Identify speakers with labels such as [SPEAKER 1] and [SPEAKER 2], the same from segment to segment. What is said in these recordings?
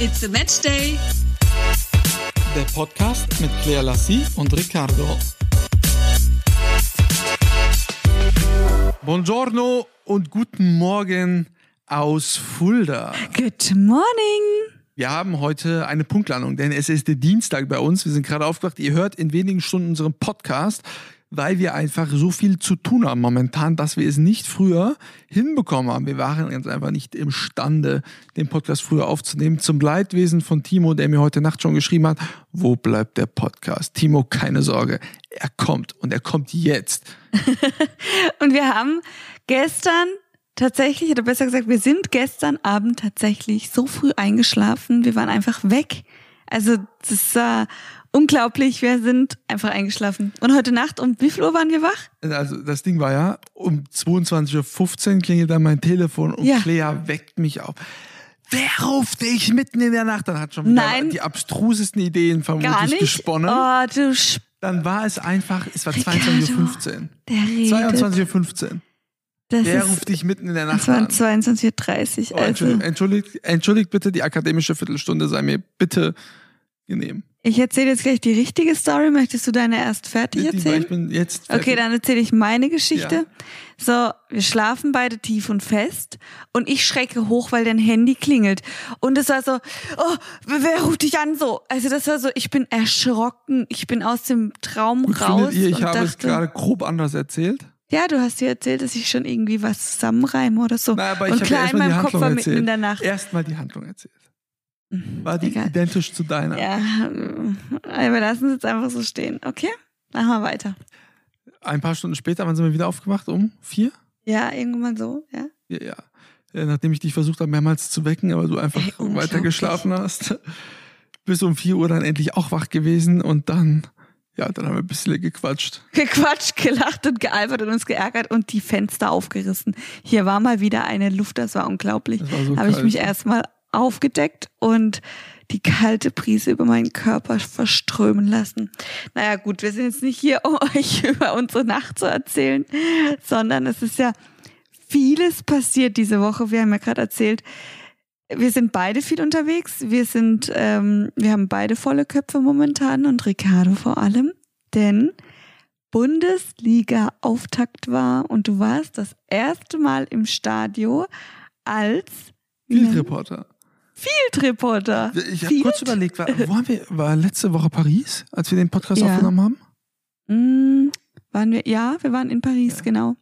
[SPEAKER 1] It's a Match Day.
[SPEAKER 2] Der Podcast mit Claire Lassie und Riccardo. Buongiorno und guten Morgen aus Fulda.
[SPEAKER 3] Good morning.
[SPEAKER 2] Wir haben heute eine Punktlandung, denn es ist der Dienstag bei uns. Wir sind gerade aufgewacht. Ihr hört in wenigen Stunden unseren Podcast, weil wir einfach so viel zu tun haben momentan, dass wir es nicht früher hinbekommen haben. Wir waren ganz einfach nicht imstande, den Podcast früher aufzunehmen. Zum Leidwesen von Timo, der mir heute Nacht schon geschrieben hat, wo bleibt der Podcast? Timo, keine Sorge, er kommt und er kommt jetzt.
[SPEAKER 3] Und wir haben gestern tatsächlich, oder besser gesagt, wir sind gestern Abend tatsächlich so früh eingeschlafen. Wir waren einfach weg. Also das war unglaublich. Wir sind einfach eingeschlafen. Und heute Nacht um wie viel Uhr waren wir wach?
[SPEAKER 2] Also das Ding war ja, um 22.15 Uhr klingelt dann mein Telefon und
[SPEAKER 3] Ja.
[SPEAKER 2] Claire weckt mich auf. Wer ruft dich mitten in der Nacht? Dann hat schon wieder
[SPEAKER 3] Nein.
[SPEAKER 2] die abstrusesten Ideen
[SPEAKER 3] Gar
[SPEAKER 2] vermutlich
[SPEAKER 3] nicht.
[SPEAKER 2] gesponnen.
[SPEAKER 3] Oh, du Sp
[SPEAKER 2] Dann war es einfach, es war
[SPEAKER 3] Ricardo,
[SPEAKER 2] 22.15 Uhr.
[SPEAKER 3] der redet.
[SPEAKER 2] 22.15 Uhr.
[SPEAKER 3] Das
[SPEAKER 2] Wer
[SPEAKER 3] ist,
[SPEAKER 2] ruft dich mitten in der Nacht
[SPEAKER 3] es waren
[SPEAKER 2] an?
[SPEAKER 3] 22.30
[SPEAKER 2] Oh,
[SPEAKER 3] Uhr.
[SPEAKER 2] entschuldigt,
[SPEAKER 3] Also,
[SPEAKER 2] entschuldigt, entschuldigt bitte, die akademische Viertelstunde sei mir bitte genehm.
[SPEAKER 3] Ich erzähle jetzt gleich die richtige Story. Möchtest du deine erst fertig erzählen?
[SPEAKER 2] Ich bin jetzt
[SPEAKER 3] Okay,
[SPEAKER 2] fertig.
[SPEAKER 3] dann erzähle ich meine Geschichte.
[SPEAKER 2] Ja.
[SPEAKER 3] So, wir schlafen beide tief und fest und ich schrecke hoch, weil dein Handy klingelt. Und es war so, oh, wer ruft dich an so? Also das war so, ich bin erschrocken, ich bin aus dem Traum
[SPEAKER 2] Gut,
[SPEAKER 3] raus
[SPEAKER 2] ihr, ich habe es
[SPEAKER 3] dachte,
[SPEAKER 2] gerade grob anders erzählt.
[SPEAKER 3] ja, du hast dir erzählt, dass ich schon irgendwie was zusammenreime oder so.
[SPEAKER 2] Na, aber ich
[SPEAKER 3] und klar, in meinem Kopf war mitten in der Nacht.
[SPEAKER 2] Erstmal die Handlung erzählt. War die
[SPEAKER 3] Egal.
[SPEAKER 2] identisch zu deiner?
[SPEAKER 3] Ja, äh, wir lassen es jetzt einfach so stehen, okay? Machen wir weiter.
[SPEAKER 2] Ein paar Stunden später, wann sind wir wieder aufgewacht? Um vier?
[SPEAKER 3] Ja, irgendwann so, ja.
[SPEAKER 2] Ja, ja. ja nachdem ich dich versucht habe, mehrmals zu wecken, aber du einfach
[SPEAKER 3] Ey,
[SPEAKER 2] weiter geschlafen hast. Bis um vier Uhr dann endlich auch wach gewesen und dann, ja, dann haben wir ein bisschen gequatscht.
[SPEAKER 3] gequatscht, gelacht und gealbert und uns geärgert und die Fenster aufgerissen. Hier war mal wieder eine Luft, das war unglaublich.
[SPEAKER 2] Das war so
[SPEAKER 3] Habe ich mich erstmal aufgedeckt und die kalte Brise über meinen Körper verströmen lassen. Naja gut, wir sind jetzt nicht hier, um euch über unsere Nacht zu erzählen, sondern es ist ja vieles passiert diese Woche. Wir haben ja gerade erzählt, wir sind beide viel unterwegs. Wir sind, ähm, wir haben beide volle Köpfe momentan und Ricardo vor allem, denn Bundesliga-Auftakt war und du warst das erste Mal im Stadio als
[SPEAKER 2] Field Reporter.
[SPEAKER 3] Field Reporter.
[SPEAKER 2] Ich habe kurz überlegt, war, wo haben wir, war letzte Woche Paris, als wir den Podcast
[SPEAKER 3] Ja.
[SPEAKER 2] aufgenommen haben?
[SPEAKER 3] Mm, waren wir? Ja, wir waren in Paris,
[SPEAKER 2] Ja.
[SPEAKER 3] genau.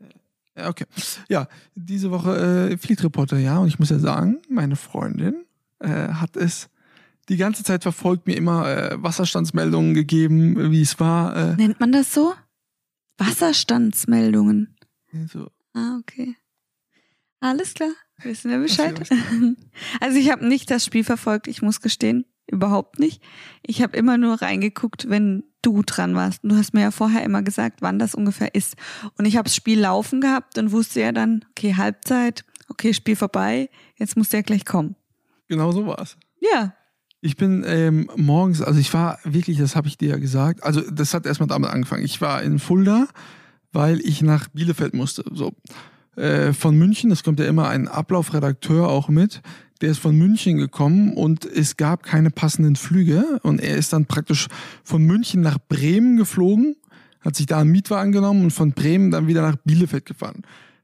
[SPEAKER 2] Ja, okay. Ja, diese Woche äh, Fleet Reporter, ja. Und ich muss ja sagen, meine Freundin äh, hat es die ganze Zeit verfolgt, mir immer äh, Wasserstandsmeldungen gegeben, wie es war. Äh,
[SPEAKER 3] Nennt man das so? Wasserstandsmeldungen.
[SPEAKER 2] so.
[SPEAKER 3] Ah, okay. Alles klar. Wissen wir Bescheid. Also ich habe nicht das Spiel verfolgt, ich muss gestehen. Überhaupt nicht. Ich habe immer nur reingeguckt, wenn du dran warst. Du hast mir ja vorher immer gesagt, wann das ungefähr ist. Und ich habe das Spiel laufen gehabt und wusste ja dann, okay, Halbzeit, okay, Spiel vorbei, jetzt muss der gleich kommen.
[SPEAKER 2] Genau so war es.
[SPEAKER 3] Ja.
[SPEAKER 2] Ich bin ähm, morgens, also ich war wirklich, das habe ich dir ja gesagt, also das hat erstmal damit angefangen. Ich war in Fulda, weil ich nach Bielefeld musste. So. Äh, von München, es kommt ja immer ein Ablaufredakteur auch mit, der ist von München gekommen und es gab keine passenden Flüge und er ist dann praktisch von München nach Bremen geflogen, hat sich da einen Mietwagen genommen und von Bremen dann wieder nach Bielefeld gefahren.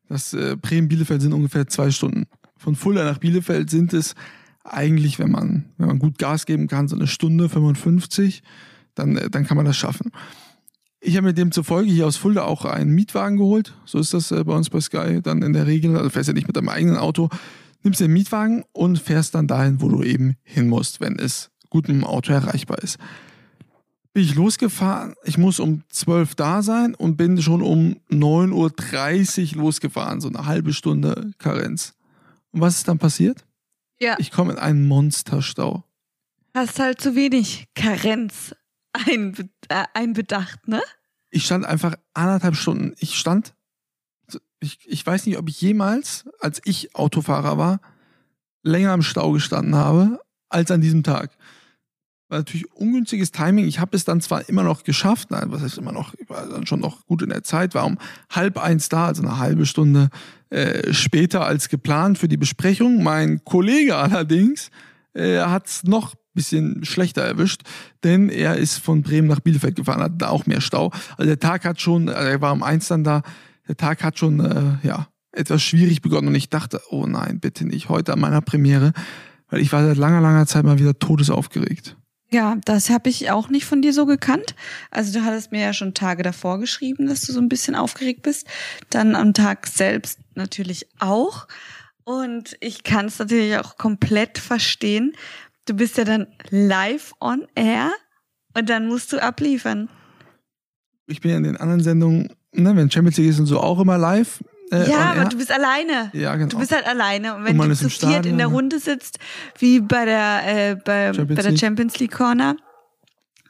[SPEAKER 2] Das äh, Bremen-Bielefeld sind ungefähr zwei Stunden. Von Fulda nach Bielefeld sind es eigentlich, wenn man, wenn man gut Gas geben kann, so eine Stunde 55, dann, äh, dann kann man das schaffen. Ich habe mir demzufolge hier aus Fulda auch einen Mietwagen geholt. So ist das äh, bei uns bei Sky dann in der Regel. Also fährst ja nicht mit deinem eigenen Auto, nimmst den Mietwagen und fährst dann dahin, wo du eben hin musst, wenn es gut mit dem Auto erreichbar ist. Bin ich losgefahren. Ich muss um 12 da sein und bin schon um 9.30 Uhr losgefahren. So eine halbe Stunde Karenz. Und was ist dann passiert?
[SPEAKER 3] Ja.
[SPEAKER 2] Ich komme in einen Monsterstau.
[SPEAKER 3] Hast halt zu wenig Karenz einbe äh, einbedacht, ne?
[SPEAKER 2] Ich stand einfach anderthalb Stunden. Ich stand, ich, ich weiß nicht, ob ich jemals, als ich Autofahrer war, länger im Stau gestanden habe, als an diesem Tag. War natürlich ungünstiges Timing. Ich habe es dann zwar immer noch geschafft, nein, was heißt immer noch, ich war dann schon noch gut in der Zeit, war um halb eins da, also eine halbe Stunde äh, später als geplant für die Besprechung. Mein Kollege allerdings äh, hat es noch bisschen schlechter erwischt, denn er ist von Bremen nach Bielefeld gefahren, hat da auch mehr Stau. Also der Tag hat schon, also er war um eins dann da, der Tag hat schon, äh, ja, etwas schwierig begonnen und ich dachte, oh nein, bitte nicht heute an meiner Premiere, weil ich war seit langer, langer Zeit mal wieder todesaufgeregt.
[SPEAKER 3] Ja, das habe ich auch nicht von dir so gekannt. Also du hattest mir ja schon Tage davor geschrieben, dass du so ein bisschen aufgeregt bist. Dann am Tag selbst natürlich auch. Und ich kann es natürlich auch komplett verstehen. Du bist ja dann live on air und dann musst du abliefern.
[SPEAKER 2] Ich bin ja in den anderen Sendungen, ne, wenn Champions League ist und so auch immer live.
[SPEAKER 3] Äh, ja, aber du bist alleine.
[SPEAKER 2] Ja, genau.
[SPEAKER 3] Du bist halt alleine. Und wenn und du zu viert in der Runde sitzt, wie bei der, äh, bei, bei der Champions League Corner,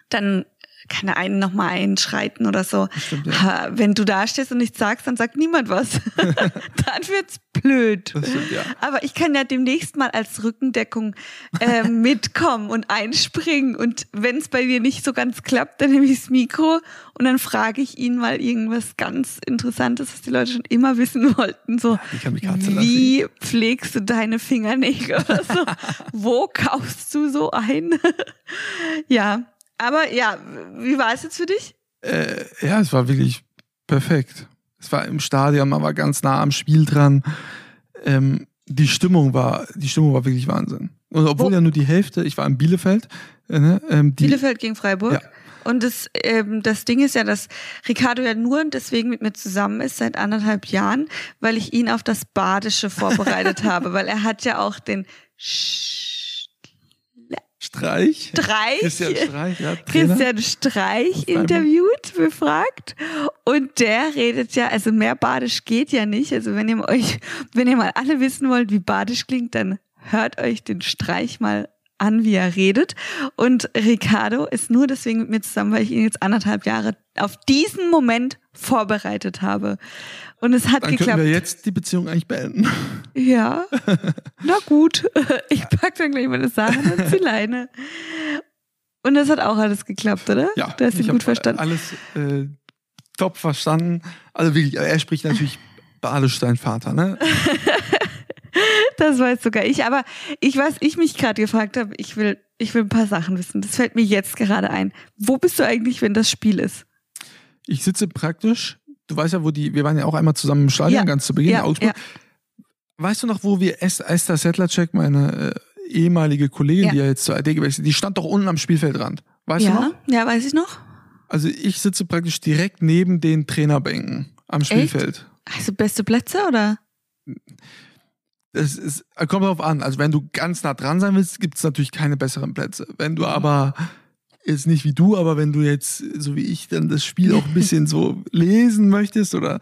[SPEAKER 3] dann kann der einen noch mal einschreiten oder so.
[SPEAKER 2] Stimmt, ja.
[SPEAKER 3] Wenn du da stehst und nichts sagst, dann sagt niemand was. dann wird's blöd.
[SPEAKER 2] Stimmt, ja.
[SPEAKER 3] Aber ich kann ja demnächst mal als Rückendeckung äh, mitkommen und einspringen. Und wenn es bei dir nicht so ganz klappt, dann nehme ich das Mikro und dann frage ich ihn mal irgendwas ganz Interessantes, was die Leute schon immer wissen wollten. So, wie pflegst du deine Fingernägel oder so? Wo kaufst du so ein? ja, aber ja, wie war es jetzt für dich?
[SPEAKER 2] Äh, ja, es war wirklich perfekt. Es war im Stadion, man war ganz nah am Spiel dran. Ähm, die Stimmung war, die Stimmung war wirklich Wahnsinn. Und obwohl Wo? ja nur die Hälfte, ich war in Bielefeld. Äh, ne,
[SPEAKER 3] ähm, Bielefeld gegen Freiburg. Ja. Und das, ähm, das Ding ist ja, dass Ricardo ja nur deswegen mit mir zusammen ist seit anderthalb Jahren, weil ich ihn auf das Badische vorbereitet habe, weil er hat ja auch den Sch
[SPEAKER 2] Streich.
[SPEAKER 3] Streich.
[SPEAKER 2] Christian Streich, ja,
[SPEAKER 3] Christian Streich interviewt, befragt. Und der redet ja, also mehr Badisch geht ja nicht. Also wenn ihr euch, wenn ihr mal alle wissen wollt, wie Badisch klingt, dann hört euch den Streich mal an, wie er redet. Und Ricardo ist nur deswegen mit mir zusammen, weil ich ihn jetzt anderthalb Jahre auf diesen Moment vorbereitet habe. Und es hat
[SPEAKER 2] Dann
[SPEAKER 3] geklappt.
[SPEAKER 2] Können wir jetzt die Beziehung eigentlich beenden?
[SPEAKER 3] Ja. Na gut. Ich pack dann gleich meine Sachen und die Leine. Und das hat auch alles geklappt, oder?
[SPEAKER 2] Ja.
[SPEAKER 3] Du hast ihn gut verstanden.
[SPEAKER 2] Alles äh, top verstanden. Also wirklich, er spricht natürlich Badisch sein Vater, ne?
[SPEAKER 3] Das weiß sogar ich. Aber ich weiß, ich mich gerade gefragt habe, ich will, ich will ein paar Sachen wissen. Das fällt mir jetzt gerade ein. Wo bist du eigentlich, wenn das Spiel ist?
[SPEAKER 2] Ich sitze praktisch du weißt ja, wo die, wir waren ja auch einmal zusammen im Stadion ja. ganz zu Beginn ja, in Augsburg. Ja. Weißt du noch, wo wir Esther Settlercheck, meine äh, ehemalige Kollegin, die ja jetzt zur AD gewechselt ist, die stand doch unten am Spielfeldrand. Weißt du noch?
[SPEAKER 3] Ja, weiß ich noch.
[SPEAKER 2] Also ich sitze praktisch direkt neben den Trainerbänken am Spielfeld.
[SPEAKER 3] Echt? Also beste Plätze oder?
[SPEAKER 2] Es ist, kommt darauf an. Also wenn du ganz nah dran sein willst, gibt es natürlich keine besseren Plätze. Wenn du aber jetzt nicht wie du, aber wenn du jetzt, so wie ich, dann das Spiel auch ein bisschen so lesen möchtest oder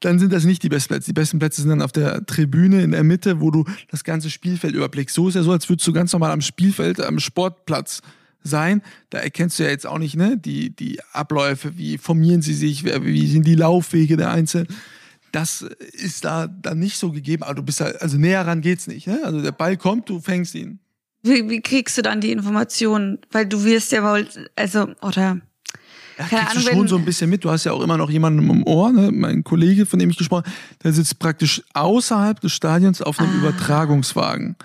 [SPEAKER 2] dann sind das nicht die besten Plätze. Die besten Plätze sind dann auf der Tribüne in der Mitte, wo du das ganze Spielfeld überblickst. So ist ja so, als würdest du ganz normal am Spielfeld, am Sportplatz sein. Da erkennst du ja jetzt auch nicht, ne, die, die Abläufe, wie formieren sie sich, wie sind die Laufwege der Einzelnen. Das ist da dann nicht so gegeben, aber du bist halt, also näher ran geht's nicht, ne? Also der Ball kommt, du fängst ihn.
[SPEAKER 3] Wie, wie kriegst du dann die Informationen? Weil du wirst ja wohl, also, oder.
[SPEAKER 2] Ja, keine Ahnung, du schon so ein bisschen mit. Du hast ja auch immer noch jemanden im Ohr, ne? mein Kollege, von dem ich gesprochen habe, der sitzt praktisch außerhalb des Stadions auf einem ah. Übertragungswagen.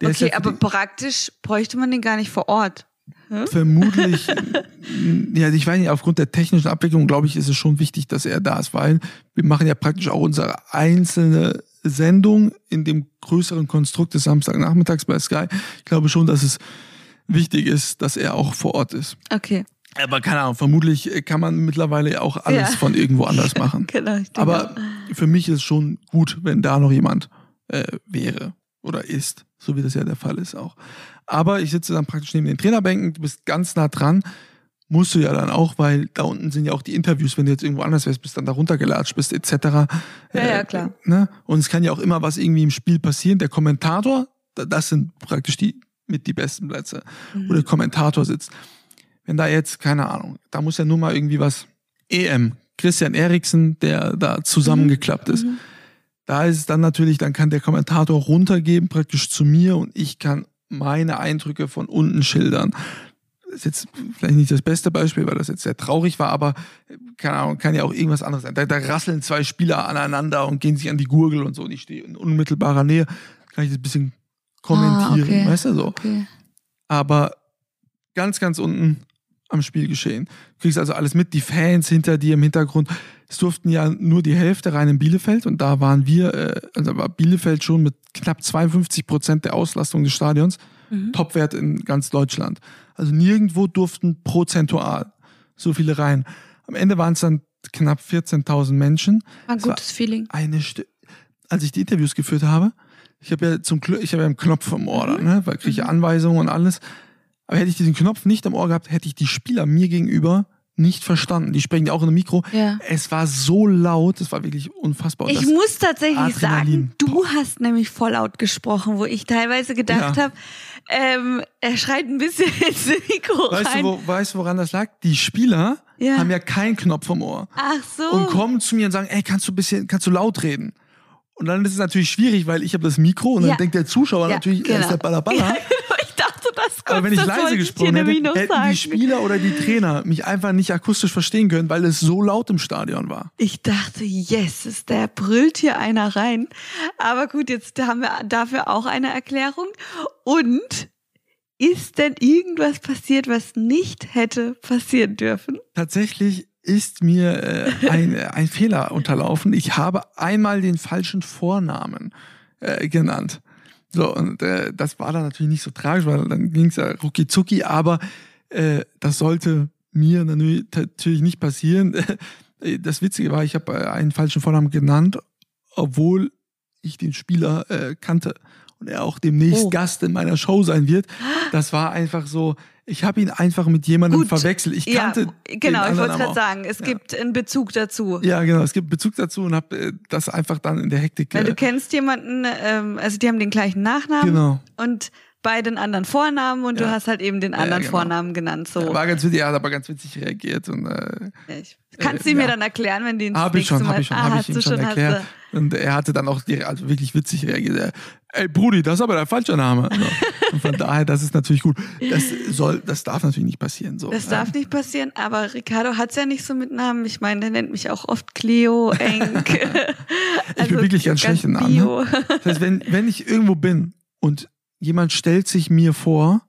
[SPEAKER 3] Der okay, ja aber praktisch bräuchte man den gar nicht vor Ort.
[SPEAKER 2] Hm? Vermutlich, ja, ich weiß nicht, aufgrund der technischen Abwicklung, glaube ich, ist es schon wichtig, dass er da ist, weil wir machen ja praktisch auch unsere einzelne Sendung in dem größeren Konstrukt des Samstagnachmittags bei Sky. Ich glaube schon, dass es wichtig ist, dass er auch vor Ort ist.
[SPEAKER 3] Okay.
[SPEAKER 2] Aber keine Ahnung, vermutlich kann man mittlerweile auch alles ja. von irgendwo anders machen.
[SPEAKER 3] genau,
[SPEAKER 2] Aber für mich ist es schon gut, wenn da noch jemand äh, wäre oder ist, so wie das ja der Fall ist auch. Aber ich sitze dann praktisch neben den Trainerbänken, du bist ganz nah dran musst du ja dann auch, weil da unten sind ja auch die Interviews, wenn du jetzt irgendwo anders wärst, bist dann da runtergelatscht bist, etc.
[SPEAKER 3] Ja, äh, ja, klar.
[SPEAKER 2] Ne? Und es kann ja auch immer was irgendwie im Spiel passieren. Der Kommentator, das sind praktisch die mit die besten Plätze, mhm. wo der Kommentator sitzt. Wenn da jetzt, keine Ahnung, da muss ja nur mal irgendwie was EM, Christian Eriksen, der da zusammengeklappt mhm. ist. Mhm. Da ist es dann natürlich, dann kann der Kommentator runtergeben, praktisch zu mir und ich kann meine Eindrücke von unten schildern ist jetzt vielleicht nicht das beste Beispiel, weil das jetzt sehr traurig war, aber keine Ahnung, kann ja auch irgendwas anderes sein. Da, da rasseln zwei Spieler aneinander und gehen sich an die Gurgel und so und ich stehe in unmittelbarer Nähe, kann ich das ein bisschen kommentieren,
[SPEAKER 3] Ah, okay.
[SPEAKER 2] weißt du so.
[SPEAKER 3] Okay.
[SPEAKER 2] Aber ganz, ganz unten am Spielgeschehen. Du kriegst also alles mit, die Fans hinter dir im Hintergrund. Es durften ja nur die Hälfte rein in Bielefeld und da waren wir, äh, also war Bielefeld schon mit knapp 52 Prozent der Auslastung des Stadions.
[SPEAKER 3] Mhm.
[SPEAKER 2] Topwert in ganz Deutschland. Also nirgendwo durften prozentual so viele rein. Am Ende waren es dann knapp 14.000 Menschen.
[SPEAKER 3] War ein
[SPEAKER 2] war-
[SPEAKER 3] gutes Feeling.
[SPEAKER 2] Eine St als ich die Interviews geführt habe, ich habe ja zum Glück, ich habe ja einen Knopf vom Ohr, dann, ne, weil kriege ich ja Anweisungen und alles. Aber hätte ich diesen Knopf nicht am Ohr gehabt, hätte ich die Spieler mir gegenüber nicht verstanden. Die sprechen ja auch in einem Mikro.
[SPEAKER 3] Ja.
[SPEAKER 2] Es war so laut, es war wirklich unfassbar. Und
[SPEAKER 3] Ich muss tatsächlich
[SPEAKER 2] Adrenalin.
[SPEAKER 3] sagen, du hast nämlich voll laut gesprochen, wo ich teilweise gedacht
[SPEAKER 2] Ja.
[SPEAKER 3] habe, ähm, er schreit ein bisschen ins Mikro
[SPEAKER 2] weißt,
[SPEAKER 3] rein.
[SPEAKER 2] du, wo, weißt du, woran das lag? Die Spieler
[SPEAKER 3] Ja.
[SPEAKER 2] haben ja keinen Knopf vom Ohr.
[SPEAKER 3] Ach so.
[SPEAKER 2] und kommen zu mir und sagen, ey, kannst du ein bisschen, kannst du laut reden? Und dann ist es natürlich schwierig, weil ich habe das Mikro und dann denkt der Zuschauer natürlich, er ist
[SPEAKER 3] genau.
[SPEAKER 2] der Ballerballer.
[SPEAKER 3] ich kommt.
[SPEAKER 2] Aber wenn ich leise gesprochen
[SPEAKER 3] ich
[SPEAKER 2] hätte, hätten
[SPEAKER 3] sagen.
[SPEAKER 2] die Spieler oder die Trainer mich einfach nicht akustisch verstehen können, weil es so laut im Stadion war.
[SPEAKER 3] Ich dachte, yes, der brüllt hier einer rein. Aber gut, jetzt haben wir dafür auch eine Erklärung. Und ist denn irgendwas passiert, was nicht hätte passieren dürfen?
[SPEAKER 2] Tatsächlich ist mir äh, ein, ein Fehler unterlaufen. Ich habe einmal den falschen Vornamen äh, genannt. So, und äh, das war dann natürlich nicht so tragisch, weil dann ging es ja rucki zucki, aber äh, das sollte mir natürlich nicht passieren. Das Witzige war, ich habe äh, einen falschen Vornamen genannt, obwohl ich den Spieler äh, kannte und er auch demnächst
[SPEAKER 3] Oh.
[SPEAKER 2] Gast in meiner Show sein wird. Das war einfach so, ich habe ihn einfach mit jemandem
[SPEAKER 3] Gut.
[SPEAKER 2] verwechselt. Ich kannte
[SPEAKER 3] ja, genau, ich wollte gerade sagen, es
[SPEAKER 2] Ja.
[SPEAKER 3] gibt einen Bezug dazu.
[SPEAKER 2] Ja, genau. Es gibt Bezug dazu und habe äh, das einfach dann in der Hektik.
[SPEAKER 3] Weil
[SPEAKER 2] Äh,
[SPEAKER 3] du kennst jemanden, ähm, also die haben den gleichen Nachnamen
[SPEAKER 2] genau.
[SPEAKER 3] und beide einen anderen Vornamen und du
[SPEAKER 2] Ja.
[SPEAKER 3] hast halt eben den anderen
[SPEAKER 2] genau.
[SPEAKER 3] Vornamen genannt. So.
[SPEAKER 2] War ganz witzig, er hat aber ganz witzig reagiert und äh,
[SPEAKER 3] Ich, kannst du
[SPEAKER 2] äh,
[SPEAKER 3] mir
[SPEAKER 2] ja.
[SPEAKER 3] dann erklären, wenn die ins
[SPEAKER 2] habe ich schon, habe ich schon,
[SPEAKER 3] ah,
[SPEAKER 2] habe ich ihm
[SPEAKER 3] du
[SPEAKER 2] schon erklärt. Und er hatte dann auch also wirklich witzig reagiert. Ey Brudi, das ist aber der falsche Name. So. Von daher, das ist natürlich gut. Das soll, das darf natürlich nicht passieren. So.
[SPEAKER 3] Das darf nicht passieren, aber Ricardo hat's ja nicht so mit Namen. Ich meine, der nennt mich auch oft Cleo, Enk.
[SPEAKER 2] Ich bin wirklich ganz schlecht in Namen,
[SPEAKER 3] Bio.
[SPEAKER 2] Das heißt, wenn, wenn ich irgendwo bin und jemand stellt sich mir vor,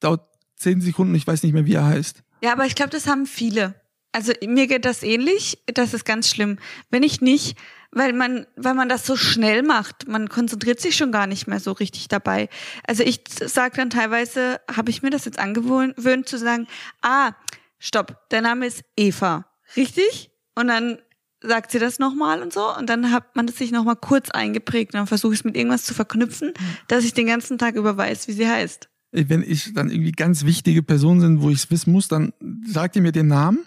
[SPEAKER 2] dauert zehn Sekunden, ich weiß nicht mehr, wie er heißt.
[SPEAKER 3] Ja, aber ich glaube, das haben viele. Also mir geht das ähnlich. Das ist ganz schlimm. Wenn ich nicht, weil man, weil man das so schnell macht, man konzentriert sich schon gar nicht mehr so richtig dabei. Also ich sage dann teilweise, habe ich mir das jetzt angewöhnt zu sagen, ah, stopp, der Name ist Eva, richtig? Und dann sagt sie das nochmal und so und dann hat man das sich nochmal kurz eingeprägt und dann versuche ich es mit irgendwas zu verknüpfen, dass ich den ganzen Tag über weiß, wie sie heißt.
[SPEAKER 2] wenn ich dann irgendwie ganz wichtige Personen sind, wo ich es wissen muss, dann sagt ihr mir den Namen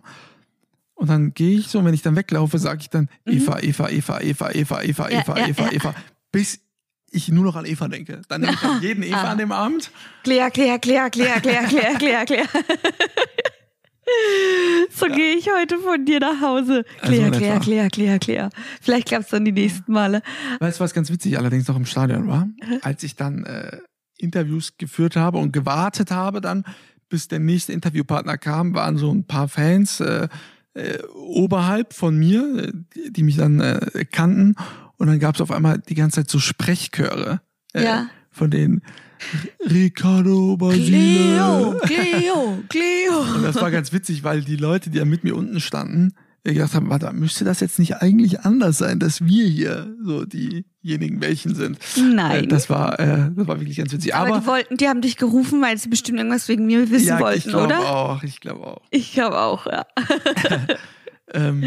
[SPEAKER 2] und dann gehe ich so und wenn ich dann weglaufe, sage ich dann Eva, Eva, Eva, Eva, Eva, Eva,
[SPEAKER 3] Mhm. Ja,
[SPEAKER 2] Eva,
[SPEAKER 3] ja,
[SPEAKER 2] Eva,
[SPEAKER 3] ja.
[SPEAKER 2] Eva, bis ich nur noch an Eva denke. Dann nehme ich an jeden Eva
[SPEAKER 3] Ah.
[SPEAKER 2] an dem Abend.
[SPEAKER 3] Klär, klär, klär, klär, klär, klär, klär, klär. So gehe ich heute von dir nach Hause.
[SPEAKER 2] Also in
[SPEAKER 3] klär,
[SPEAKER 2] etwa.
[SPEAKER 3] klär, klär, klär. Vielleicht klappt's dann die nächsten Male.
[SPEAKER 2] Weißt du, was ganz witzig allerdings noch im Stadion war? Als ich dann äh, Interviews geführt habe und gewartet habe dann, bis der nächste Interviewpartner kam, waren so ein paar Fans äh, äh, oberhalb von mir, äh, die, mich dann äh, kannten. Und dann gab es auf einmal die ganze Zeit so Sprechchöre äh,
[SPEAKER 3] Ja.
[SPEAKER 2] von den Ricardo Basile.
[SPEAKER 3] Cleo, Cleo, Cleo.
[SPEAKER 2] Und das war ganz witzig, weil die Leute, die ja mit mir unten standen, gedacht haben, warte, müsste das jetzt nicht eigentlich anders sein, dass wir hier so diejenigen welchen sind.
[SPEAKER 3] Nein.
[SPEAKER 2] Äh, Das war, äh, das war wirklich ganz witzig.
[SPEAKER 3] Aber,
[SPEAKER 2] Aber,
[SPEAKER 3] die wollten, die haben dich gerufen, weil sie bestimmt irgendwas wegen mir wissen
[SPEAKER 2] ja, ich
[SPEAKER 3] wollten,
[SPEAKER 2] glaube
[SPEAKER 3] oder?
[SPEAKER 2] auch, ich glaube auch.
[SPEAKER 3] Ich glaube auch, ja.
[SPEAKER 2] Ähm,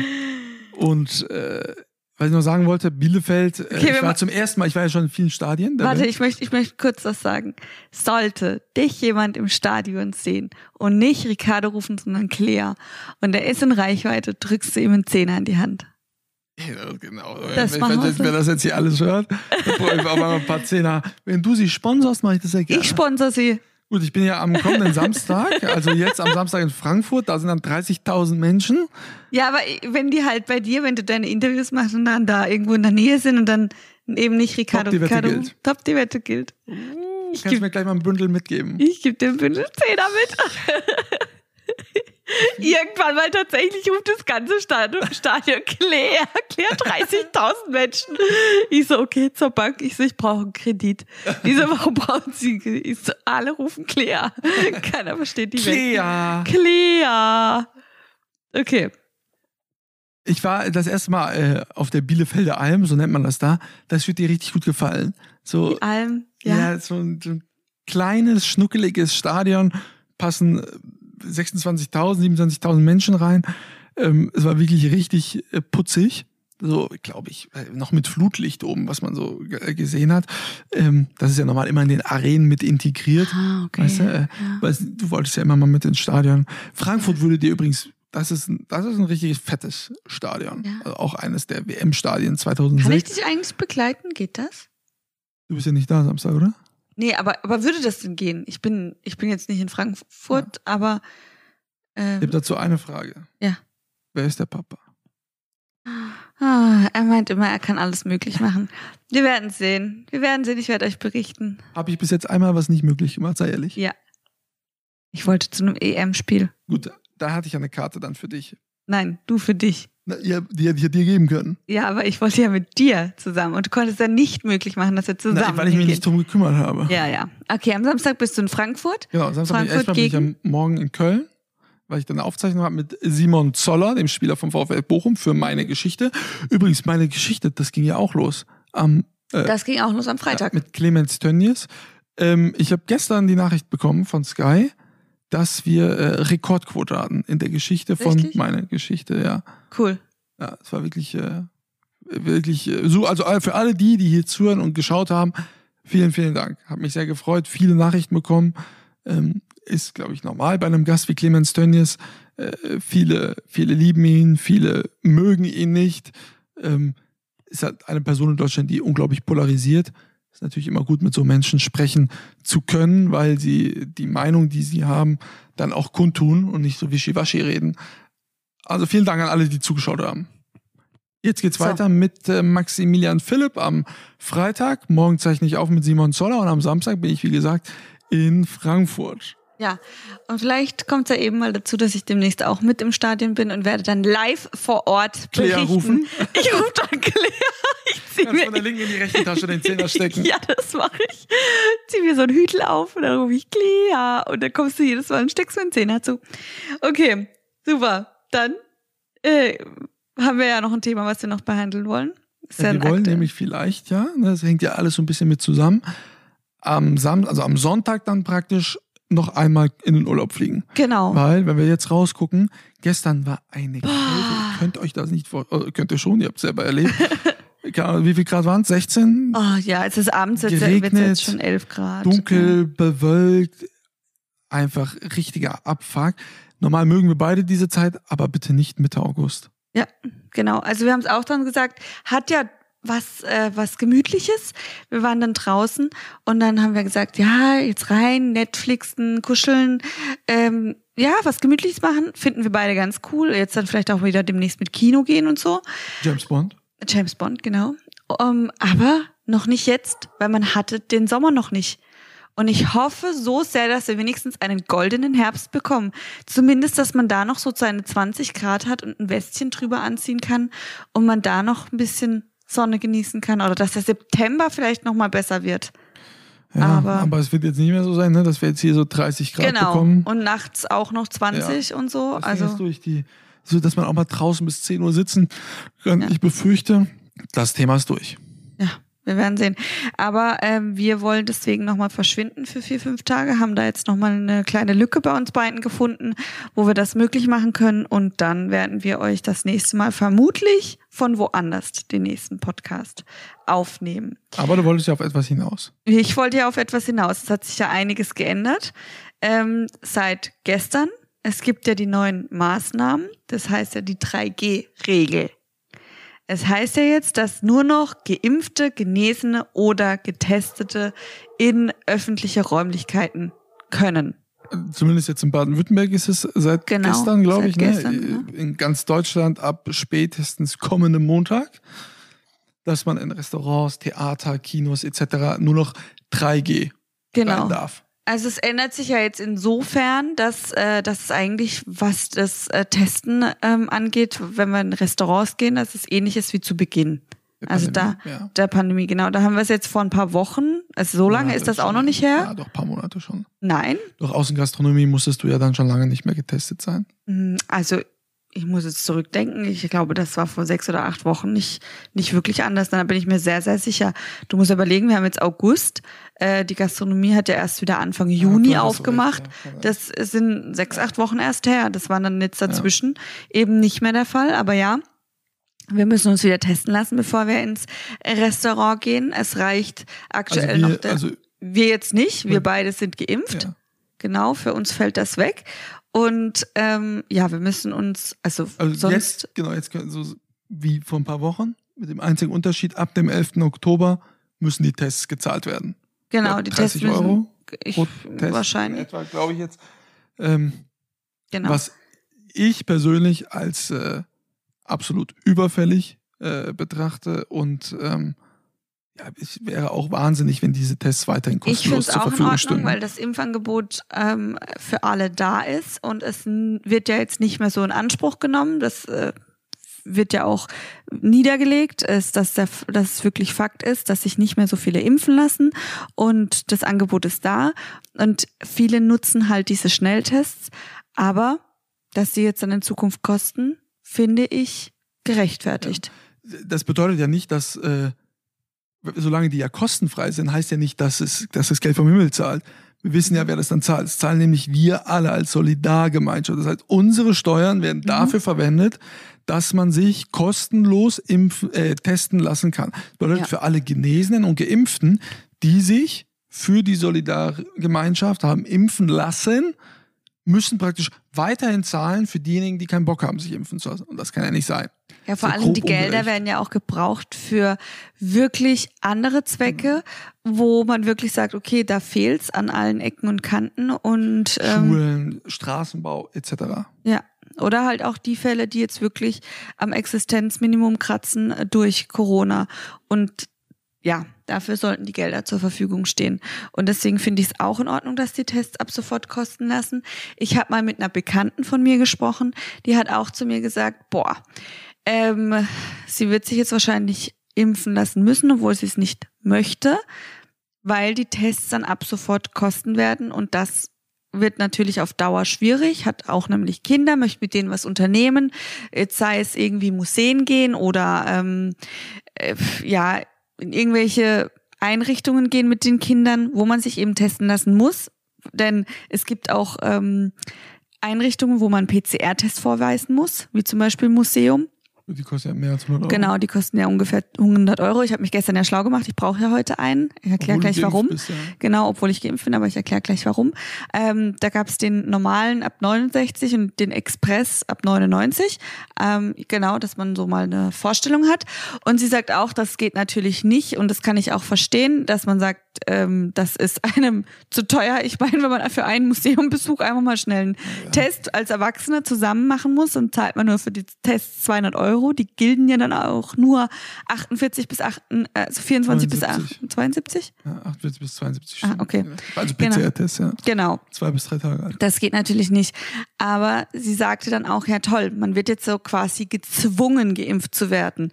[SPEAKER 2] und äh, was ich noch sagen wollte, Bielefeld, äh,
[SPEAKER 3] Okay,
[SPEAKER 2] ich war zum ersten Mal, ich war ja schon in vielen Stadien.
[SPEAKER 3] Warte, ich möchte, ich möchte kurz was sagen. Sollte dich jemand im Stadion sehen und nicht Ricardo rufen, sondern Claire und er ist in Reichweite, drückst du ihm einen Zehner in die Hand.
[SPEAKER 2] Ja, genau.
[SPEAKER 3] Das
[SPEAKER 2] wenn,
[SPEAKER 3] machen
[SPEAKER 2] wenn,
[SPEAKER 3] wir
[SPEAKER 2] wenn, wer das jetzt hier alles hört, mal ein paar Zehner. Wenn du sie sponsorst, mache ich das sehr gerne.
[SPEAKER 3] Ich sponsor sie.
[SPEAKER 2] Gut, ich bin ja am kommenden Samstag, also jetzt am Samstag in Frankfurt, da sind dann 30.000 Menschen.
[SPEAKER 3] Ja, aber wenn die halt bei dir, wenn du deine Interviews machst und dann da irgendwo in der Nähe sind und dann eben nicht Ricardo,
[SPEAKER 2] Top, die Wette
[SPEAKER 3] Ricardo,
[SPEAKER 2] gilt.
[SPEAKER 3] top, die Wette gilt. Ich
[SPEAKER 2] kannst
[SPEAKER 3] geb-
[SPEAKER 2] mir gleich mal ein Bündel mitgeben?
[SPEAKER 3] Ich gebe dem Bündel Zehner mit. Irgendwann mal tatsächlich ruft das ganze Stadion, Stadion Claire, Claire 30.000 Menschen. Ich so, okay, zur Bank. Ich so, ich brauche einen Kredit. Diese Woche brauchen sie, ich so, alle rufen Claire. Keiner versteht die
[SPEAKER 2] Claire.
[SPEAKER 3] Welt. Claire. Okay.
[SPEAKER 2] Ich war das erste Mal äh, auf der Bielefelder Alm, so nennt man das da. Das wird dir richtig gut gefallen. So,
[SPEAKER 3] Die Alm, ja.
[SPEAKER 2] ja, so, ein, so ein kleines, schnuckeliges Stadion, passen äh, 26.000, 27.000 Menschen rein. Ähm, es war wirklich richtig äh, putzig. So, glaube ich, äh, noch mit Flutlicht oben, was man so äh, gesehen hat. Ähm, das ist ja normal immer in den Arenen mit integriert.
[SPEAKER 3] Ah, okay.
[SPEAKER 2] Weißt du, äh,
[SPEAKER 3] ja.
[SPEAKER 2] weißt, du wolltest ja immer mal mit ins Stadion. Frankfurt würde dir übrigens, das ist ein, das ist ein richtig fettes Stadion.
[SPEAKER 3] Ja.
[SPEAKER 2] Also auch eines der WM-Stadien
[SPEAKER 3] Kann ich
[SPEAKER 2] 2006.
[SPEAKER 3] dich eigentlich begleiten? Geht das?
[SPEAKER 2] Du bist ja nicht da Samstag, oder?
[SPEAKER 3] Nee, aber, aber würde das denn gehen? Ich bin, ich bin jetzt nicht in Frankfurt, aber
[SPEAKER 2] Ich
[SPEAKER 3] ähm,
[SPEAKER 2] habe dazu eine Frage.
[SPEAKER 3] Ja.
[SPEAKER 2] Wer ist der Papa?
[SPEAKER 3] ah, er meint immer, er kann alles möglich machen. Wir werden sehen. Wir werden sehen, ich werde euch berichten.
[SPEAKER 2] Habe ich bis jetzt einmal was nicht möglich gemacht, sei ehrlich.
[SPEAKER 3] Ja. Ich wollte zu einem EM-Spiel.
[SPEAKER 2] Gut, da hatte ich eine Karte dann für dich.
[SPEAKER 3] Nein, du für dich.
[SPEAKER 2] Na, ja, die hätte ich dir geben können.
[SPEAKER 3] Ja, aber ich wollte ja mit dir zusammen und du konntest ja nicht möglich machen, dass wir zusammen
[SPEAKER 2] Na, weil ich mich nicht drum gekümmert habe.
[SPEAKER 3] Ja, ja. Okay, am Samstag bist du in Frankfurt.
[SPEAKER 2] Genau, Samstag bin ich,
[SPEAKER 3] Frankfurt
[SPEAKER 2] erstmal bin ich am Morgen in Köln, weil ich dann eine Aufzeichnung habe mit Simon Zoller, dem Spieler vom VfL Bochum, für meine Geschichte. Übrigens, meine Geschichte, das ging ja auch los. Am äh,
[SPEAKER 3] Das ging auch los am Freitag.
[SPEAKER 2] Mit Clemens Tönnies. Ähm, ich habe gestern die Nachricht bekommen von Sky, dass wir äh, Rekordquote hatten in der Geschichte von
[SPEAKER 3] Richtig?
[SPEAKER 2] meiner Geschichte, ja.
[SPEAKER 3] Cool.
[SPEAKER 2] Ja, es war wirklich, äh, wirklich äh, so, also all- für alle die, die hier zuhören und geschaut haben, vielen, vielen Dank. Hat mich sehr gefreut, viele Nachrichten bekommen. Ähm, ist, glaube ich, normal bei einem Gast wie Clemens Tönnies. Äh, viele, viele lieben ihn, viele mögen ihn nicht. Ähm, ist halt eine Person in Deutschland, die unglaublich polarisiert. Ist natürlich immer gut, mit so Menschen sprechen zu können, weil sie die Meinung, die sie haben, dann auch kundtun und nicht so wischiwaschi reden. Also vielen Dank an alle, die zugeschaut haben. Jetzt geht's
[SPEAKER 3] So.
[SPEAKER 2] weiter mit äh, Maximilian Philipp am Freitag. Morgen zeichne ich auf mit Simon Zoller und am Samstag bin ich, wie gesagt, in Frankfurt.
[SPEAKER 3] Ja, und vielleicht kommt es ja eben mal dazu, dass ich demnächst auch mit im Stadion bin und werde dann live vor Ort
[SPEAKER 2] Claire
[SPEAKER 3] berichten.
[SPEAKER 2] rufen?
[SPEAKER 3] Ich rufe dann Claire. Ich zieh
[SPEAKER 2] Kannst von
[SPEAKER 3] mir,
[SPEAKER 2] der linken in die rechte Tasche den Zehner stecken.
[SPEAKER 3] ja, das mache ich. Zieh mir so einen Hütel auf und dann rufe ich Claire und dann kommst du jedes Mal und steckst mir einen Zehner zu. Okay, super. Dann äh, haben wir ja noch ein Thema, was wir noch behandeln wollen. Ist
[SPEAKER 2] Ja, wir wollen
[SPEAKER 3] aktuell-
[SPEAKER 2] nämlich vielleicht, ja, das hängt ja alles so ein bisschen mit zusammen, am Sam also am Sonntag dann praktisch noch einmal in den Urlaub fliegen.
[SPEAKER 3] Genau.
[SPEAKER 2] Weil, wenn wir jetzt rausgucken, gestern war eine Kälte. Ihr könnt euch das nicht vor, äh, könnt ihr schon, ihr habt es selber erlebt. Wie viel Grad waren es? 16?
[SPEAKER 3] Oh ja, es ist abends, jetzt wird jetzt schon 11 Grad.
[SPEAKER 2] Dunkel, bewölkt, einfach richtiger Abfuck. Normal mögen wir beide diese Zeit, aber bitte nicht Mitte August.
[SPEAKER 3] Ja, genau. Also wir haben es auch dann gesagt, hat ja was, äh, was Gemütliches. Wir waren dann draußen und dann haben wir gesagt, ja, jetzt rein, Netflixen, kuscheln, ähm, ja, was Gemütliches machen, finden wir beide ganz cool. Jetzt dann vielleicht auch wieder demnächst mit Kino gehen und so.
[SPEAKER 2] James Bond.
[SPEAKER 3] James Bond, genau. Um, aber noch nicht jetzt, weil man hatte den Sommer noch nicht. Und ich hoffe so sehr, dass wir wenigstens einen goldenen Herbst bekommen. Zumindest, dass man da noch so seine 20 Grad hat und ein Westchen drüber anziehen kann und man da noch ein bisschen Sonne genießen kann. Oder dass der September vielleicht noch mal besser wird.
[SPEAKER 2] Ja,
[SPEAKER 3] Aber-
[SPEAKER 2] aber, es wird jetzt nicht mehr so sein, ne, dass wir jetzt hier so 30 Grad
[SPEAKER 3] genau.
[SPEAKER 2] bekommen.
[SPEAKER 3] Und nachts auch noch 20 und so.
[SPEAKER 2] Das
[SPEAKER 3] Also
[SPEAKER 2] also durch die, so dass man auch mal draußen bis 10 Uhr sitzen kann.
[SPEAKER 3] Ja.
[SPEAKER 2] Ich befürchte, das Thema ist durch.
[SPEAKER 3] Wir werden sehen. Aber ähm, wir wollen deswegen nochmal verschwinden für vier, fünf Tage, haben da jetzt nochmal eine kleine Lücke bei uns beiden gefunden, wo wir das möglich machen können. Und dann werden wir euch das nächste Mal vermutlich von woanders den nächsten Podcast aufnehmen.
[SPEAKER 2] Aber du wolltest ja auf etwas hinaus.
[SPEAKER 3] Ich wollte ja auf etwas hinaus. Es hat sich ja einiges geändert ähm, seit gestern. Es gibt ja die neuen Maßnahmen. Das heißt ja die 3G-Regel. Es heißt ja jetzt, dass nur noch geimpfte, genesene oder getestete in öffentliche Räumlichkeiten können.
[SPEAKER 2] Zumindest jetzt in Baden-Württemberg ist es seit
[SPEAKER 3] Genau,
[SPEAKER 2] gestern, glaube ich, ne?
[SPEAKER 3] gestern,
[SPEAKER 2] in ganz Deutschland ab spätestens kommenden Montag, dass man in Restaurants, Theater, Kinos etc. nur noch 3G rein
[SPEAKER 3] Genau.
[SPEAKER 2] darf.
[SPEAKER 3] Also es ändert sich ja jetzt insofern, dass, äh, dass es eigentlich, was das äh, Testen ähm, angeht, wenn wir in Restaurants gehen, dass es ähnlich ist wie zu Beginn.
[SPEAKER 2] Der
[SPEAKER 3] Also
[SPEAKER 2] Pandemie,
[SPEAKER 3] da,
[SPEAKER 2] ja.
[SPEAKER 3] der Pandemie, genau. Da haben wir es jetzt vor ein paar Wochen. Also so lange
[SPEAKER 2] Ja,
[SPEAKER 3] ist das auch noch nicht her.
[SPEAKER 2] Ja, doch, ein paar Monate schon.
[SPEAKER 3] Nein.
[SPEAKER 2] Durch Außengastronomie musstest du ja dann schon lange nicht mehr getestet sein.
[SPEAKER 3] Hm, Also ich muss jetzt zurückdenken. Ich glaube, das war vor sechs oder acht Wochen nicht, nicht wirklich anders. Da bin ich mir sehr, sehr sicher. Du musst überlegen, wir haben jetzt August. Äh, die Gastronomie hat ja erst wieder Anfang Juni
[SPEAKER 2] hast
[SPEAKER 3] aufgemacht.
[SPEAKER 2] recht, ja,
[SPEAKER 3] Das sind sechs, acht Wochen erst her. Das war dann jetzt dazwischen eben nicht mehr der Fall. Aber ja, wir müssen uns wieder testen lassen, bevor wir ins Restaurant gehen. Es reicht aktuell
[SPEAKER 2] Also wir-
[SPEAKER 3] noch der.
[SPEAKER 2] also-
[SPEAKER 3] wir jetzt nicht. Wir
[SPEAKER 2] Ja.
[SPEAKER 3] beide sind geimpft.
[SPEAKER 2] Ja.
[SPEAKER 3] Genau, für uns fällt das weg. Und ähm, ja, wir müssen uns, also,
[SPEAKER 2] Also
[SPEAKER 3] sonst.
[SPEAKER 2] jetzt, genau, jetzt können- so wie vor ein paar Wochen, mit dem einzigen Unterschied, ab dem 11. Oktober müssen die Tests gezahlt werden.
[SPEAKER 3] genau, die
[SPEAKER 2] 30
[SPEAKER 3] Tests müssen.
[SPEAKER 2] Euro
[SPEAKER 3] Ich,
[SPEAKER 2] Pro Test
[SPEAKER 3] wahrscheinlich.
[SPEAKER 2] In etwa, glaube ich jetzt. Ähm,
[SPEAKER 3] Genau.
[SPEAKER 2] Was ich persönlich als äh, absolut überfällig äh, betrachte und ähm, ja, es wäre auch wahnsinnig, wenn diese Tests weiterhin
[SPEAKER 3] Ich finde
[SPEAKER 2] kostenlos
[SPEAKER 3] es
[SPEAKER 2] zur
[SPEAKER 3] auch in
[SPEAKER 2] Verfügung
[SPEAKER 3] Ordnung,
[SPEAKER 2] stünden.
[SPEAKER 3] weil das Impfangebot ähm, für alle da ist und es wird ja jetzt nicht mehr so in Anspruch genommen. Das äh, wird ja auch niedergelegt, ist, dass, der, dass es wirklich Fakt ist, dass sich nicht mehr so viele impfen lassen und das Angebot ist da und viele nutzen halt diese Schnelltests, aber dass sie jetzt dann in Zukunft kosten, finde ich gerechtfertigt.
[SPEAKER 2] das bedeutet ja nicht, dass äh, solange die ja kostenfrei sind, heißt ja nicht, dass es, dass das Geld vom Himmel zahlt. Wir wissen ja, wer das dann zahlt. Es zahlen nämlich wir alle als Solidargemeinschaft. Das heißt, unsere Steuern werden dafür verwendet, dass man sich kostenlos impf, äh, testen lassen kann. Das bedeutet
[SPEAKER 3] Ja.
[SPEAKER 2] für alle Genesenen und Geimpften, die sich für die Solidargemeinschaft haben impfen lassen, müssen praktisch weiterhin zahlen für diejenigen, die keinen Bock haben, sich impfen zu lassen. Und das kann ja nicht sein.
[SPEAKER 3] Ja, vor
[SPEAKER 2] So
[SPEAKER 3] allem die Gelder
[SPEAKER 2] ungerecht.
[SPEAKER 3] werden ja auch gebraucht für wirklich andere Zwecke, wo man wirklich sagt, okay, da fehlt's an allen Ecken und Kanten und ähm,
[SPEAKER 2] Schulen, Straßenbau etc.
[SPEAKER 3] ja. Oder halt auch die Fälle, die jetzt wirklich am Existenzminimum kratzen durch Corona. Und ja, dafür sollten die Gelder zur Verfügung stehen. Und deswegen finde ich es auch in Ordnung, dass die Tests ab sofort kosten lassen. Ich habe mal mit einer Bekannten von mir gesprochen, die hat auch zu mir gesagt, boah, ähm, sie wird sich jetzt wahrscheinlich impfen lassen müssen, obwohl sie es nicht möchte, weil die Tests dann ab sofort kosten werden und das wird natürlich auf Dauer schwierig, hat auch nämlich Kinder, möchte mit denen was unternehmen, jetzt sei es irgendwie Museen gehen oder ähm, äh, ja, in irgendwelche Einrichtungen gehen mit den Kindern, wo man sich eben testen lassen muss. Denn es gibt auch ähm, Einrichtungen, wo man PCR-Test vorweisen muss, wie zum Beispiel Museum.
[SPEAKER 2] Die kosten ja mehr als 100 Euro.
[SPEAKER 3] Genau, die kosten ja ungefähr 100 Euro. Ich habe mich gestern ja schlau gemacht. Ich brauche ja heute einen. Ich erkläre gleich warum.
[SPEAKER 2] bist, ja.
[SPEAKER 3] Genau, obwohl ich geimpft bin, aber ich erkläre gleich warum. Ähm, da gab es den normalen ab 69 und den Express ab 99. Ähm, genau, dass man so mal eine Vorstellung hat. Und sie sagt auch, das geht natürlich nicht und das kann ich auch verstehen, dass man sagt, ähm, das ist einem zu teuer. Ich meine, wenn man für einen Museumbesuch einfach mal schnell einen Test als Erwachsener zusammen machen muss und zahlt man nur für die Tests 200 Euro, die gilden ja dann auch nur 48 bis 8, also 24 bis
[SPEAKER 2] 72.
[SPEAKER 3] 8, 72?
[SPEAKER 2] Ja, 48 bis 72
[SPEAKER 3] Ah, okay.
[SPEAKER 2] Also
[SPEAKER 3] Genau.
[SPEAKER 2] PCR-Test, ja.
[SPEAKER 3] Genau.
[SPEAKER 2] Zwei bis drei Tage alt.
[SPEAKER 3] Das geht natürlich nicht. Aber sie sagte dann auch, ja toll, man wird jetzt so quasi gezwungen, geimpft zu werden.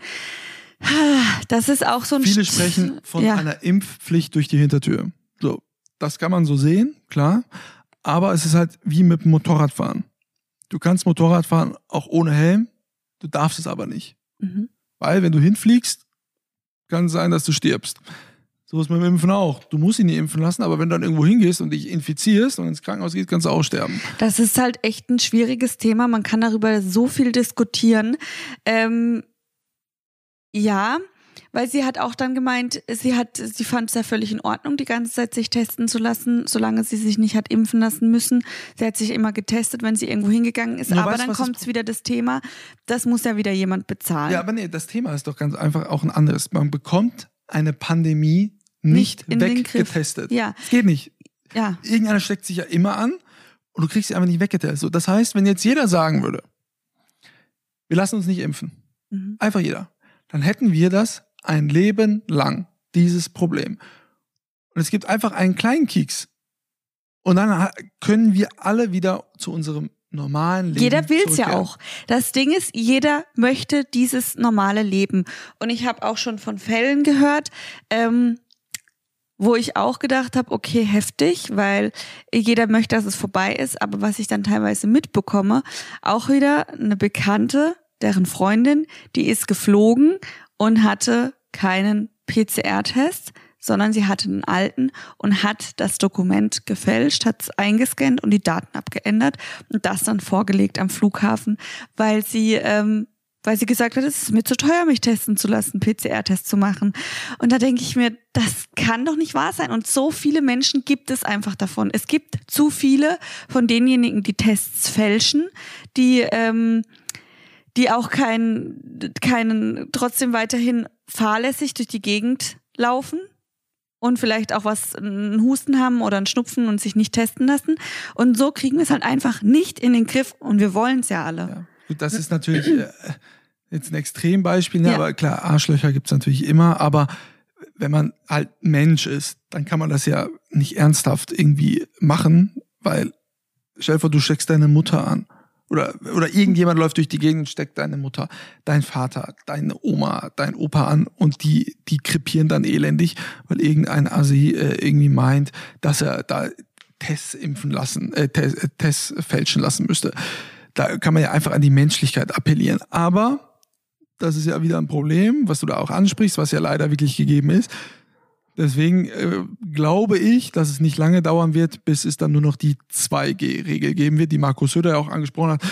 [SPEAKER 3] Das ist auch so ein
[SPEAKER 2] Viele
[SPEAKER 3] St-
[SPEAKER 2] sprechen von
[SPEAKER 3] ja.
[SPEAKER 2] einer Impfpflicht durch die Hintertür. So, das kann man so sehen, klar. Aber es ist halt wie mit dem Motorradfahren. Du kannst Motorrad fahren auch ohne Helm, du darfst es aber nicht.
[SPEAKER 3] Mhm.
[SPEAKER 2] Weil wenn du hinfliegst, kann es sein, dass du stirbst. So ist mit dem Impfen auch. Du musst ihn nicht impfen lassen, aber wenn du dann irgendwo hingehst und dich infizierst und ins Krankenhaus gehst, kannst du auch sterben.
[SPEAKER 3] Das ist halt echt ein schwieriges Thema. Man kann darüber so viel diskutieren. Ähm, ja, weil sie hat auch dann gemeint, sie hat, sie fand es ja völlig in Ordnung, die ganze Zeit sich testen zu lassen, solange sie sich nicht hat impfen lassen müssen. Sie hat sich immer getestet, wenn sie irgendwo hingegangen ist.
[SPEAKER 2] Ja,
[SPEAKER 3] Aber
[SPEAKER 2] weißt
[SPEAKER 3] dann kommt wieder das Thema, das muss ja wieder jemand bezahlen.
[SPEAKER 2] Ja, aber nee, das Thema ist doch ganz einfach auch ein anderes. Man bekommt eine Pandemie nicht,
[SPEAKER 3] Nicht
[SPEAKER 2] weggetestet.
[SPEAKER 3] Ja.
[SPEAKER 2] Es geht nicht.
[SPEAKER 3] ja.
[SPEAKER 2] Irgendeiner steckt sich ja immer an und du kriegst sie einfach nicht weggetestet. So, das heißt, wenn jetzt jeder sagen würde, wir lassen uns nicht impfen,
[SPEAKER 3] Mhm.
[SPEAKER 2] einfach jeder, dann hätten wir das ein Leben lang, dieses Problem. Und es gibt einfach einen kleinen Kieks. Und dann können wir alle wieder zu unserem normalen Leben
[SPEAKER 3] Jeder will's ja auch. Das Ding ist, jeder möchte dieses normale Leben. Und ich habe auch schon von Fällen gehört, ähm, wo ich auch gedacht habe, okay, heftig, weil jeder möchte, dass es vorbei ist. Aber was ich dann teilweise mitbekomme, auch wieder eine Bekannte, deren Freundin, die ist geflogen und hatte keinen PCR-Test, sondern sie hatte einen alten und hat das Dokument gefälscht, hat es eingescannt und die Daten abgeändert und das dann vorgelegt am Flughafen, weil sie ähm, weil sie gesagt hat, es ist mir zu teuer, mich testen zu lassen, PCR-Test zu machen. Und da denke ich mir, das kann doch nicht wahr sein. Und so viele Menschen gibt es einfach davon. Es gibt zu viele von denjenigen, die Tests fälschen, die ähm, die auch keinen, keinen trotzdem weiterhin fahrlässig durch die Gegend laufen und vielleicht auch was, einen Husten haben oder einen Schnupfen und sich nicht testen lassen. Und so kriegen wir es halt einfach nicht in den Griff und wir wollen es ja alle.
[SPEAKER 2] Ja. Gut, das ist natürlich äh, jetzt ein Extrembeispiel, ne?
[SPEAKER 3] Ja.
[SPEAKER 2] aber klar, Arschlöcher gibt's natürlich immer, aber wenn man halt Mensch ist, dann kann man das ja nicht ernsthaft irgendwie machen, weil stell dir vor, du steckst deine Mutter an. Oder, oder irgendjemand läuft durch die Gegend und steckt deine Mutter, dein Vater, deine Oma, dein Opa an und die, die krepieren dann elendig, weil irgendein Assi äh, irgendwie meint, dass er da Tests impfen lassen, äh, Tests, äh, Tests fälschen lassen müsste. Da kann man ja einfach an die Menschlichkeit appellieren. Aber das ist ja wieder ein Problem, was du da auch ansprichst, was ja leider wirklich gegeben ist. Deswegen äh, glaube ich, dass es nicht lange dauern wird, bis es dann nur noch die 2G-Regel geben wird, die Markus Söder ja auch angesprochen hat,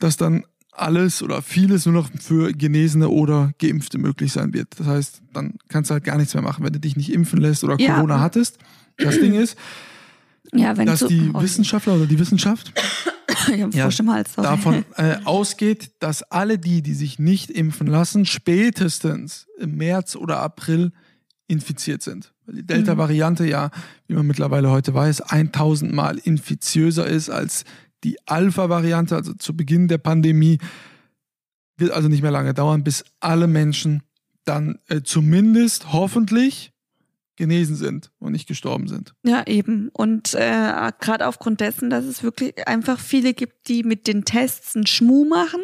[SPEAKER 2] dass dann alles oder vieles nur noch für Genesene oder Geimpfte möglich sein wird. Das heißt, dann kannst du halt gar nichts mehr machen, wenn du dich nicht impfen lässt oder
[SPEAKER 3] Ja.
[SPEAKER 2] Corona hattest. Das Ding ist,
[SPEAKER 3] Ja,
[SPEAKER 2] dass
[SPEAKER 3] so,
[SPEAKER 2] die
[SPEAKER 3] oh,
[SPEAKER 2] Wissenschaftler oder die Wissenschaft ja,
[SPEAKER 3] Hals,
[SPEAKER 2] davon äh, ausgeht, dass alle die, die sich nicht impfen lassen, spätestens im März oder April infiziert sind. Weil die Delta-Variante ja, wie man mittlerweile heute weiß, 1000 Mal infiziöser ist als die Alpha-Variante, also zu Beginn der Pandemie. Wird also nicht mehr lange dauern, bis alle Menschen dann äh, zumindest hoffentlich genesen sind und nicht gestorben sind.
[SPEAKER 3] Ja, eben. Und äh, gerade aufgrund dessen, dass es wirklich einfach viele gibt, die mit den Tests einen Schmuh machen.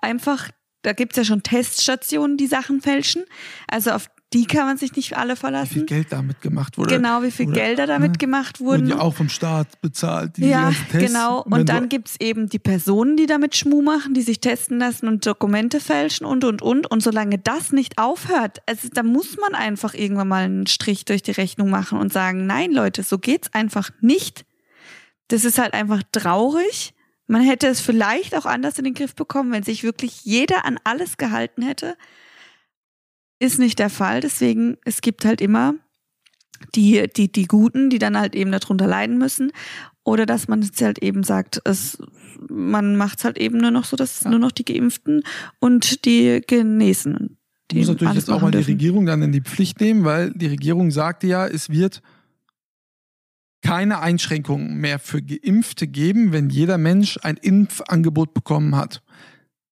[SPEAKER 3] Einfach, da gibt's ja schon Teststationen, die Sachen fälschen. Also auf die kann man sich nicht alle
[SPEAKER 2] Wie viel
[SPEAKER 3] verlassen.
[SPEAKER 2] Geld damit gemacht wurde.
[SPEAKER 3] Genau, wie viel
[SPEAKER 2] oder-
[SPEAKER 3] Gelder damit
[SPEAKER 2] ne?
[SPEAKER 3] gemacht
[SPEAKER 2] Wurden
[SPEAKER 3] wurden.
[SPEAKER 2] ja auch vom Staat bezahlt. Die
[SPEAKER 3] Ja, genau. Und dann gibt's eben die Personen, die damit Schmuh machen, die sich testen lassen und Dokumente fälschen und, und, und. Und solange das nicht aufhört, also da muss man einfach irgendwann mal einen Strich durch die Rechnung machen und sagen, nein, Leute, so geht's einfach nicht. Das ist halt einfach traurig. Man hätte es vielleicht auch anders in den Griff bekommen, wenn sich wirklich jeder an alles gehalten hätte. Ist nicht der Fall. Deswegen, es gibt halt immer die, die, die Guten, die dann halt eben darunter leiden müssen. Oder dass man jetzt halt eben sagt, es, man macht es halt eben nur noch so, dass
[SPEAKER 2] Ja.
[SPEAKER 3] nur noch die Geimpften und die Genesenen.
[SPEAKER 2] Du musst natürlich jetzt auch mal die
[SPEAKER 3] dürfen.
[SPEAKER 2] Regierung dann in die Pflicht nehmen, weil die Regierung sagte ja, es wird keine Einschränkungen mehr für Geimpfte geben, wenn jeder Mensch ein Impfangebot bekommen hat.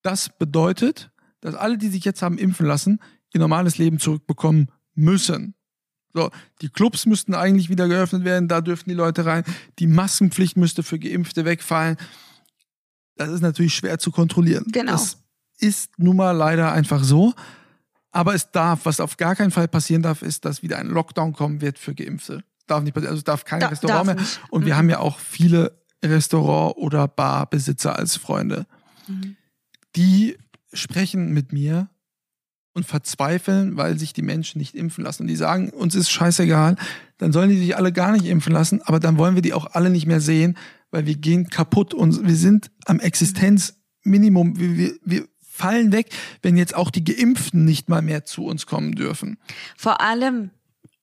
[SPEAKER 2] Das bedeutet, dass alle, die sich jetzt haben impfen lassen, ihr normales Leben zurückbekommen müssen. So, die Clubs müssten eigentlich wieder geöffnet werden, da dürften die Leute rein. Die Maskenpflicht müsste für Geimpfte wegfallen. Das ist natürlich schwer zu kontrollieren.
[SPEAKER 3] Genau.
[SPEAKER 2] Das ist nun mal leider einfach so. Aber es darf, was auf gar keinen Fall passieren darf, ist, dass wieder ein Lockdown kommen wird für Geimpfte. Darf nicht passieren, also darf kein
[SPEAKER 3] Da-
[SPEAKER 2] Restaurant
[SPEAKER 3] darf
[SPEAKER 2] mehr.
[SPEAKER 3] nicht.
[SPEAKER 2] Und wir
[SPEAKER 3] Mhm.
[SPEAKER 2] haben ja auch viele Restaurant- oder Barbesitzer als Freunde.
[SPEAKER 3] Mhm.
[SPEAKER 2] Die sprechen mit mir und verzweifeln, weil sich die Menschen nicht impfen lassen. Und die sagen, uns ist scheißegal, dann sollen die sich alle gar nicht impfen lassen, aber dann wollen wir die auch alle nicht mehr sehen, weil wir gehen kaputt und wir sind am Existenzminimum. Wir, wir, wir fallen weg, wenn jetzt auch die Geimpften nicht mal mehr zu uns kommen dürfen.
[SPEAKER 3] Vor allem,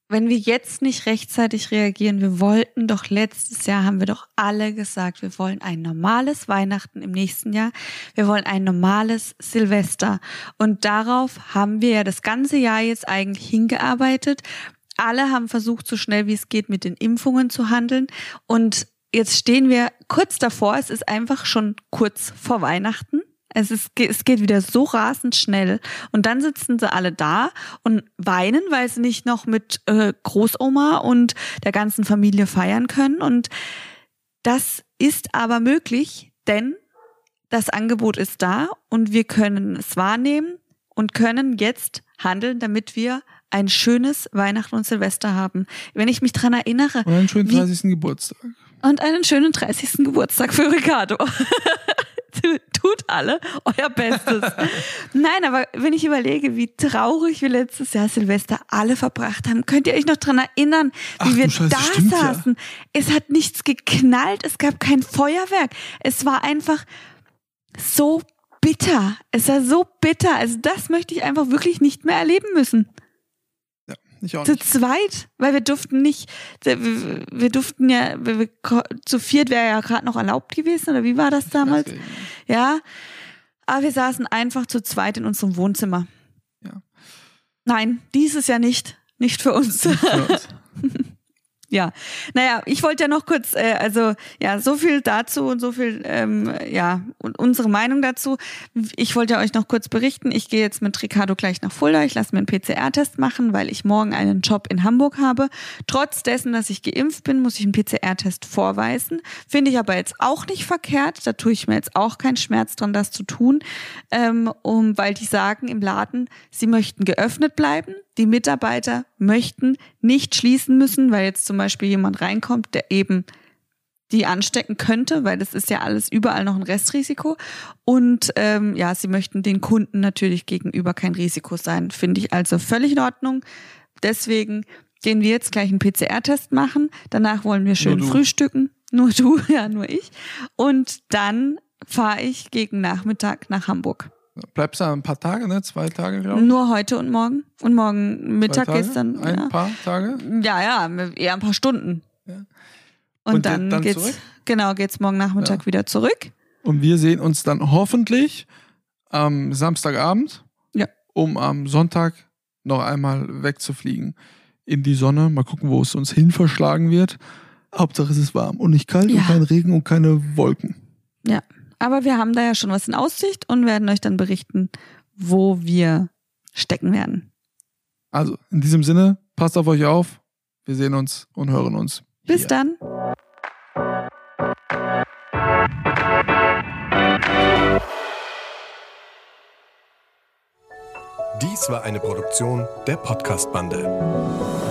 [SPEAKER 3] wenn wir jetzt nicht rechtzeitig reagieren, wir wollten doch letztes Jahr, haben wir doch alle gesagt, wir wollen ein normales Weihnachten im nächsten Jahr, wir wollen ein normales Silvester. Und darauf haben wir ja das ganze Jahr jetzt eigentlich hingearbeitet. Alle haben versucht, so schnell wie es geht mit den Impfungen zu handeln. Und jetzt stehen wir kurz davor, es ist einfach schon kurz vor Weihnachten. Es, ist, es geht wieder so rasend schnell. Und dann sitzen sie alle da und weinen, weil sie nicht noch mit äh, Großoma und der ganzen Familie feiern können. Und Das ist aber möglich, denn das Angebot ist da und wir können es wahrnehmen und können jetzt handeln, damit wir ein schönes Weihnachten und Silvester haben. Wenn ich mich dran erinnere.
[SPEAKER 2] Und einen schönen
[SPEAKER 3] wie-
[SPEAKER 2] 30. Geburtstag.
[SPEAKER 3] Und einen schönen 30. Geburtstag für Ricardo. Tut alle euer Bestes. Nein, aber wenn ich überlege, wie traurig wir letztes Jahr Silvester alle verbracht haben, könnt ihr euch noch dran erinnern, wie
[SPEAKER 2] Ach
[SPEAKER 3] wir
[SPEAKER 2] Scheiße,
[SPEAKER 3] da
[SPEAKER 2] stimmt ja.
[SPEAKER 3] saßen? Es hat nichts geknallt, es gab kein Feuerwerk. Es war einfach so bitter. Es war so bitter. Also das möchte ich einfach wirklich nicht mehr erleben müssen.
[SPEAKER 2] Ich auch
[SPEAKER 3] Zu
[SPEAKER 2] nicht.
[SPEAKER 3] zweit, weil wir durften nicht, wir, wir durften ja, wir, zu viert wäre ja gerade noch erlaubt gewesen, oder wie war das damals? Ja. Aber wir saßen einfach zu zweit in unserem Wohnzimmer.
[SPEAKER 2] Ja.
[SPEAKER 3] Nein, dieses Jahr nicht. Nicht für uns.
[SPEAKER 2] Für uns.
[SPEAKER 3] ja. Naja, ich wollte ja noch kurz, äh, also ja, so viel dazu und so viel, ähm, ja, und unsere Meinung dazu. Ich wollte euch noch kurz berichten. Ich gehe jetzt mit Ricardo gleich nach Fulda. Ich lasse mir einen PCR-Test machen, weil ich morgen einen Job in Hamburg habe. Trotz dessen, dass ich geimpft bin, muss ich einen PCR-Test vorweisen. Finde ich aber jetzt auch nicht verkehrt. Da tue ich mir jetzt auch keinen Schmerz dran, das zu tun, ähm, um, weil die sagen im Laden, sie möchten geöffnet bleiben. Die Mitarbeiter möchten nicht schließen müssen, weil jetzt zum Beispiel jemand reinkommt, der eben die anstecken könnte, weil das ist ja alles überall noch ein Restrisiko. Und ähm, ja, sie möchten den Kunden natürlich gegenüber kein Risiko sein. Finde ich also völlig in Ordnung. Deswegen gehen wir jetzt gleich einen PCR-Test machen. Danach wollen wir schön
[SPEAKER 2] du.
[SPEAKER 3] frühstücken. Nur du, ja, nur ich. Und dann fahre ich gegen Nachmittag nach Hamburg.
[SPEAKER 2] Bleibst da ein paar Tage, ne? Zwei Tage, glaube ich.
[SPEAKER 3] Nur heute und morgen. Und morgen Mittag geht's dann.
[SPEAKER 2] Ein
[SPEAKER 3] ja.
[SPEAKER 2] paar Tage.
[SPEAKER 3] Ja, ja, eher ein paar Stunden.
[SPEAKER 2] Ja.
[SPEAKER 3] Und,
[SPEAKER 2] Und
[SPEAKER 3] dann,
[SPEAKER 2] dann
[SPEAKER 3] geht's,
[SPEAKER 2] zurück?
[SPEAKER 3] genau, geht's morgen Nachmittag
[SPEAKER 2] Ja.
[SPEAKER 3] wieder zurück.
[SPEAKER 2] Und wir sehen uns dann hoffentlich am Samstagabend,
[SPEAKER 3] Ja.
[SPEAKER 2] um am Sonntag noch einmal wegzufliegen in die Sonne. Mal gucken, wo es uns hin verschlagen wird. Hauptsache es ist warm und nicht kalt
[SPEAKER 3] Ja.
[SPEAKER 2] und kein Regen und keine Wolken.
[SPEAKER 3] Ja. Aber wir haben da ja schon was in Aussicht und werden euch dann berichten, wo wir stecken werden.
[SPEAKER 2] Also in diesem Sinne, passt auf euch auf. Wir sehen uns und hören uns.
[SPEAKER 3] Bis
[SPEAKER 2] hier.
[SPEAKER 3] dann.
[SPEAKER 1] Dies war eine Produktion der Podcast-Bande.